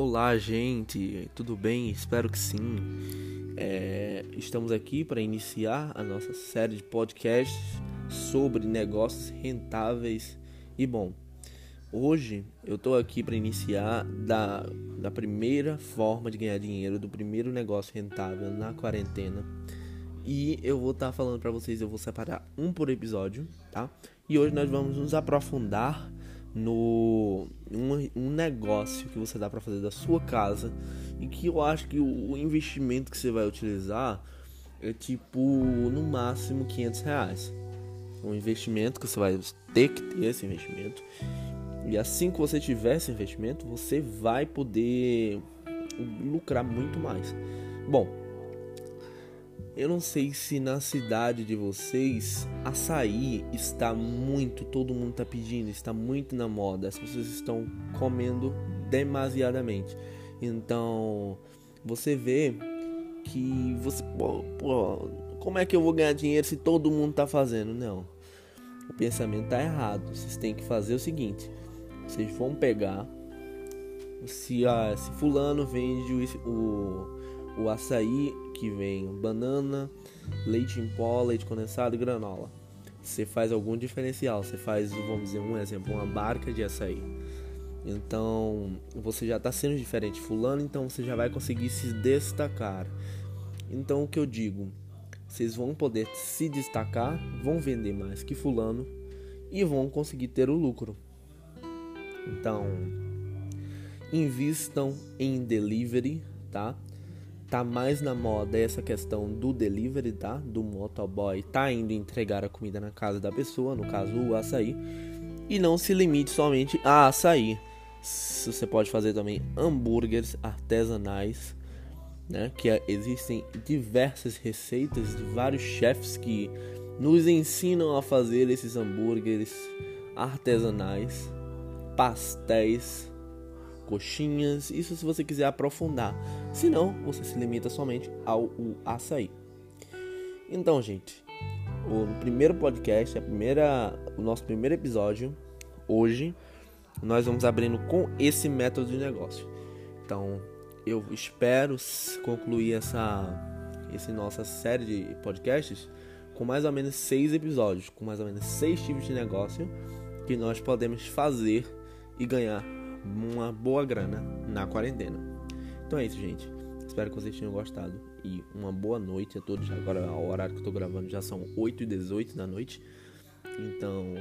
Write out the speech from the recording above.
Olá, gente, tudo bem? Espero que sim. É, estamos aqui para iniciar a nossa série de podcasts sobre negócios rentáveis e bom. Hoje eu estou aqui para iniciar da, da primeira forma de ganhar dinheiro, do primeiro negócio rentável na quarentena. E eu vou estar tá falando para vocês, eu vou separar um por episódio, tá? E hoje nós vamos nos aprofundar no um, um negócio que você dá para fazer da sua casa e que eu acho que o, o, investimento que você vai utilizar é tipo no máximo 500 reais. Um investimento que você vai ter que ter esse investimento. E assim que você tiver esse investimento você vai poder lucrar muito mais. Bom eu não sei se na cidade de vocês açaí está muito, todo mundo está pedindo, está muito na moda. As pessoas estão comendo demasiadamente. Então, você vê que você, pô, pô, como é que eu vou ganhar dinheiro se todo mundo está fazendo? Não. O pensamento está errado. Vocês têm que fazer o seguinte: vocês vão pegar se, ah, se fulano vende o, o o açaí que vem banana, leite em pó, leite condensado e granola. Você faz algum diferencial, você faz, vamos dizer, um exemplo, uma barca de açaí. Então, você já está sendo diferente fulano, então você já vai conseguir se destacar. Então, o que eu digo, vocês vão poder se destacar, vão vender mais que fulano e vão conseguir ter o lucro. Então, invistam em delivery, tá? Tá mais na moda essa questão do delivery, tá? Do motoboy tá indo entregar a comida na casa da pessoa, no caso o açaí. E não se limite somente a açaí. Você pode fazer também hambúrgueres artesanais, né? Que é, existem diversas receitas de vários chefs que nos ensinam a fazer esses hambúrgueres artesanais, pastéis, coxinhas, isso se você quiser aprofundar. Se não, você se limita somente ao açaí. Então, gente, o primeiro podcast, a primeira, o nosso primeiro episódio, hoje, nós vamos abrindo com esse método de negócio. Então, eu espero concluir essa, essa nossa série de podcasts com mais ou menos seis episódios, com mais ou menos seis tipos de negócio que nós podemos fazer e ganhar uma boa grana na quarentena. Então é isso, gente. Espero que vocês tenham gostado e uma boa noite a todos. Agora, o horário que eu tô gravando já são 8 e 18 da noite. Então,